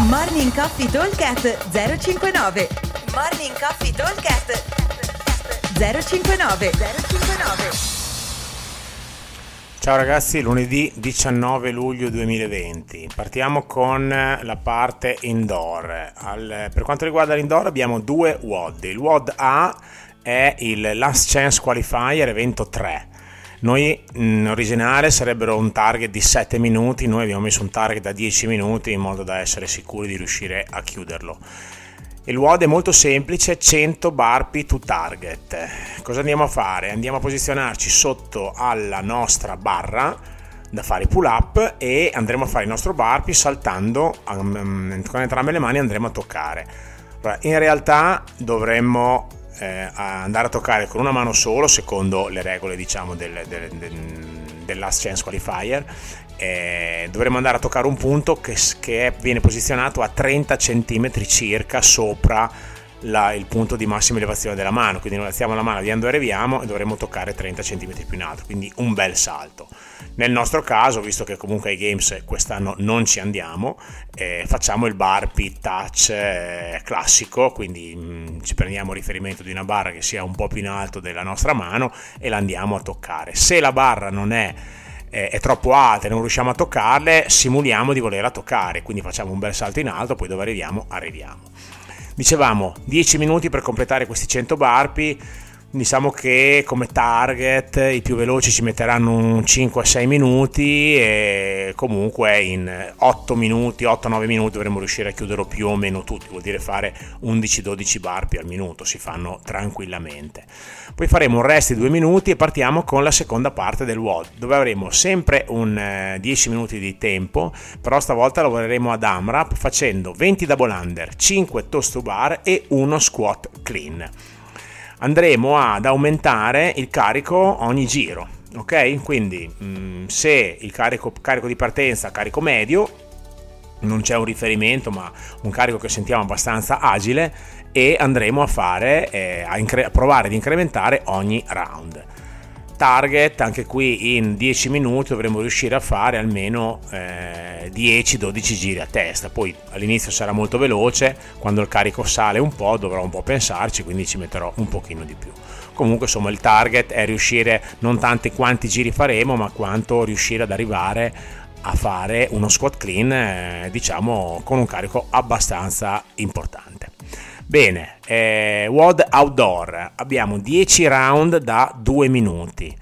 Morning Coffee Talkcast 059 Morning Coffee Talkcast 059 059 Ciao ragazzi, lunedì 19 luglio 2020. Partiamo con la parte indoor. Al, per quanto riguarda l'indoor abbiamo due WOD. Il WOD A è il Last Chance Qualifier evento 3 noi in originale sarebbero un target di 7 minuti, noi abbiamo messo un target da 10 minuti in modo da essere sicuri di riuscire a chiuderlo. Il WOD è molto semplice, 100 barpi to target. Cosa andiamo a fare? Andiamo a posizionarci sotto alla nostra barra da fare pull up e andremo a fare il nostro barpi saltando um, con entrambe le mani andremo a toccare. in realtà dovremmo eh, andare a toccare con una mano solo, secondo le regole diciamo del, del, del, del Last Chance Qualifier, eh, dovremmo andare a toccare un punto che, che viene posizionato a 30 cm circa sopra la, il punto di massima elevazione della mano, quindi noi alziamo la mano di dove arriviamo e dovremo toccare 30 cm più in alto, quindi un bel salto. Nel nostro caso, visto che comunque ai games quest'anno non ci andiamo, eh, facciamo il bar pit touch eh, classico, quindi mh, mm, ci prendiamo riferimento di una barra che sia un po' più in alto della nostra mano e la andiamo a toccare. Se la barra non è è troppo alta e non riusciamo a toccarle, simuliamo di volerla toccare, quindi facciamo un bel salto in alto, poi dove arriviamo arriviamo. Dicevamo 10 minuti per completare questi 100 barpi diciamo che come target i più veloci ci metteranno 5-6 minuti e comunque in 8 minuti, 8-9 minuti dovremo riuscire a chiuderlo più o meno tutti, vuol dire fare 11-12 barpi al minuto, si fanno tranquillamente. Poi faremo un rest di 2 minuti e partiamo con la seconda parte del WOD, dove avremo sempre un 10 eh, minuti di tempo, però stavolta lavoreremo ad AMRAP facendo 20 double under, 5 toast to bar e 1 squat clean andremo ad aumentare il carico ogni giro. Ok? Quindi mh, mm, se il carico, carico di partenza, carico medio, non c'è un riferimento, ma un carico che sentiamo abbastanza agile e andremo a fare eh, a, incre- a provare ad incrementare ogni round target anche qui in 10 minuti dovremo riuscire a fare almeno eh, 10-12 giri a testa. Poi all'inizio sarà molto veloce quando il carico sale un po' dovrò un po' pensarci quindi ci metterò un pochino di più. Comunque insomma il target è riuscire non tanto quanti giri faremo ma quanto riuscire ad arrivare a fare uno squat clean eh, diciamo con un carico abbastanza importante Bene, eh, WOD Outdoor, abbiamo 10 round da 2 minuti.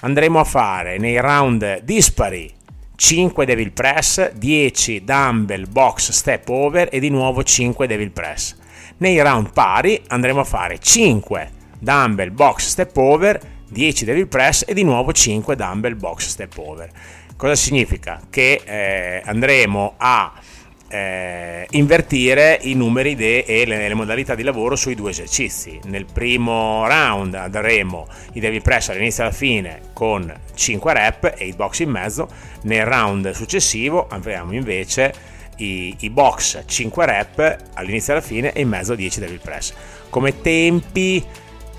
Andremo a fare nei round dispari 5 devil press, 10 dumbbell box step over e di nuovo 5 devil press. Nei round pari andremo a fare 5 dumbbell box step over, 10 devil press e di nuovo 5 dumbbell box step over. Cosa significa? Che eh, andremo a eh, invertire i numeri de- e le, le, modalità di lavoro sui due esercizi. Nel primo round avremo i devi press all'inizio e alla fine con 5 rep e i box in mezzo, nel round successivo avremo invece i, i box 5 rep all'inizio e alla fine e in mezzo 10 devil press. Come tempi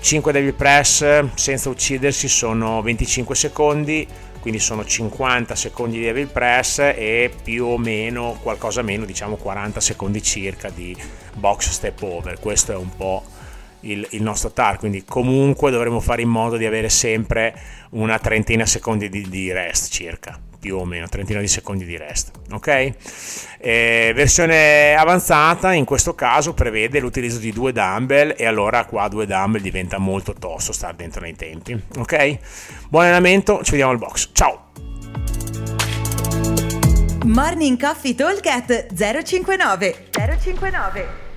5 devil press senza uccidersi sono 25 secondi, quindi sono 50 secondi di devil press e più o meno qualcosa meno diciamo 40 secondi circa di box step over. Questo è un po' il, il nostro tar quindi comunque dovremo fare in modo di avere sempre una trentina secondi di, di rest circa più o meno, trentina di secondi di rest. Ok? Eh, versione avanzata in questo caso prevede l'utilizzo di due dumbbell e allora qua due dumbbell diventa molto tosto stare dentro nei tempi. Ok? Buon allenamento, ci vediamo al box. Ciao! Morning Coffee Talk 059 059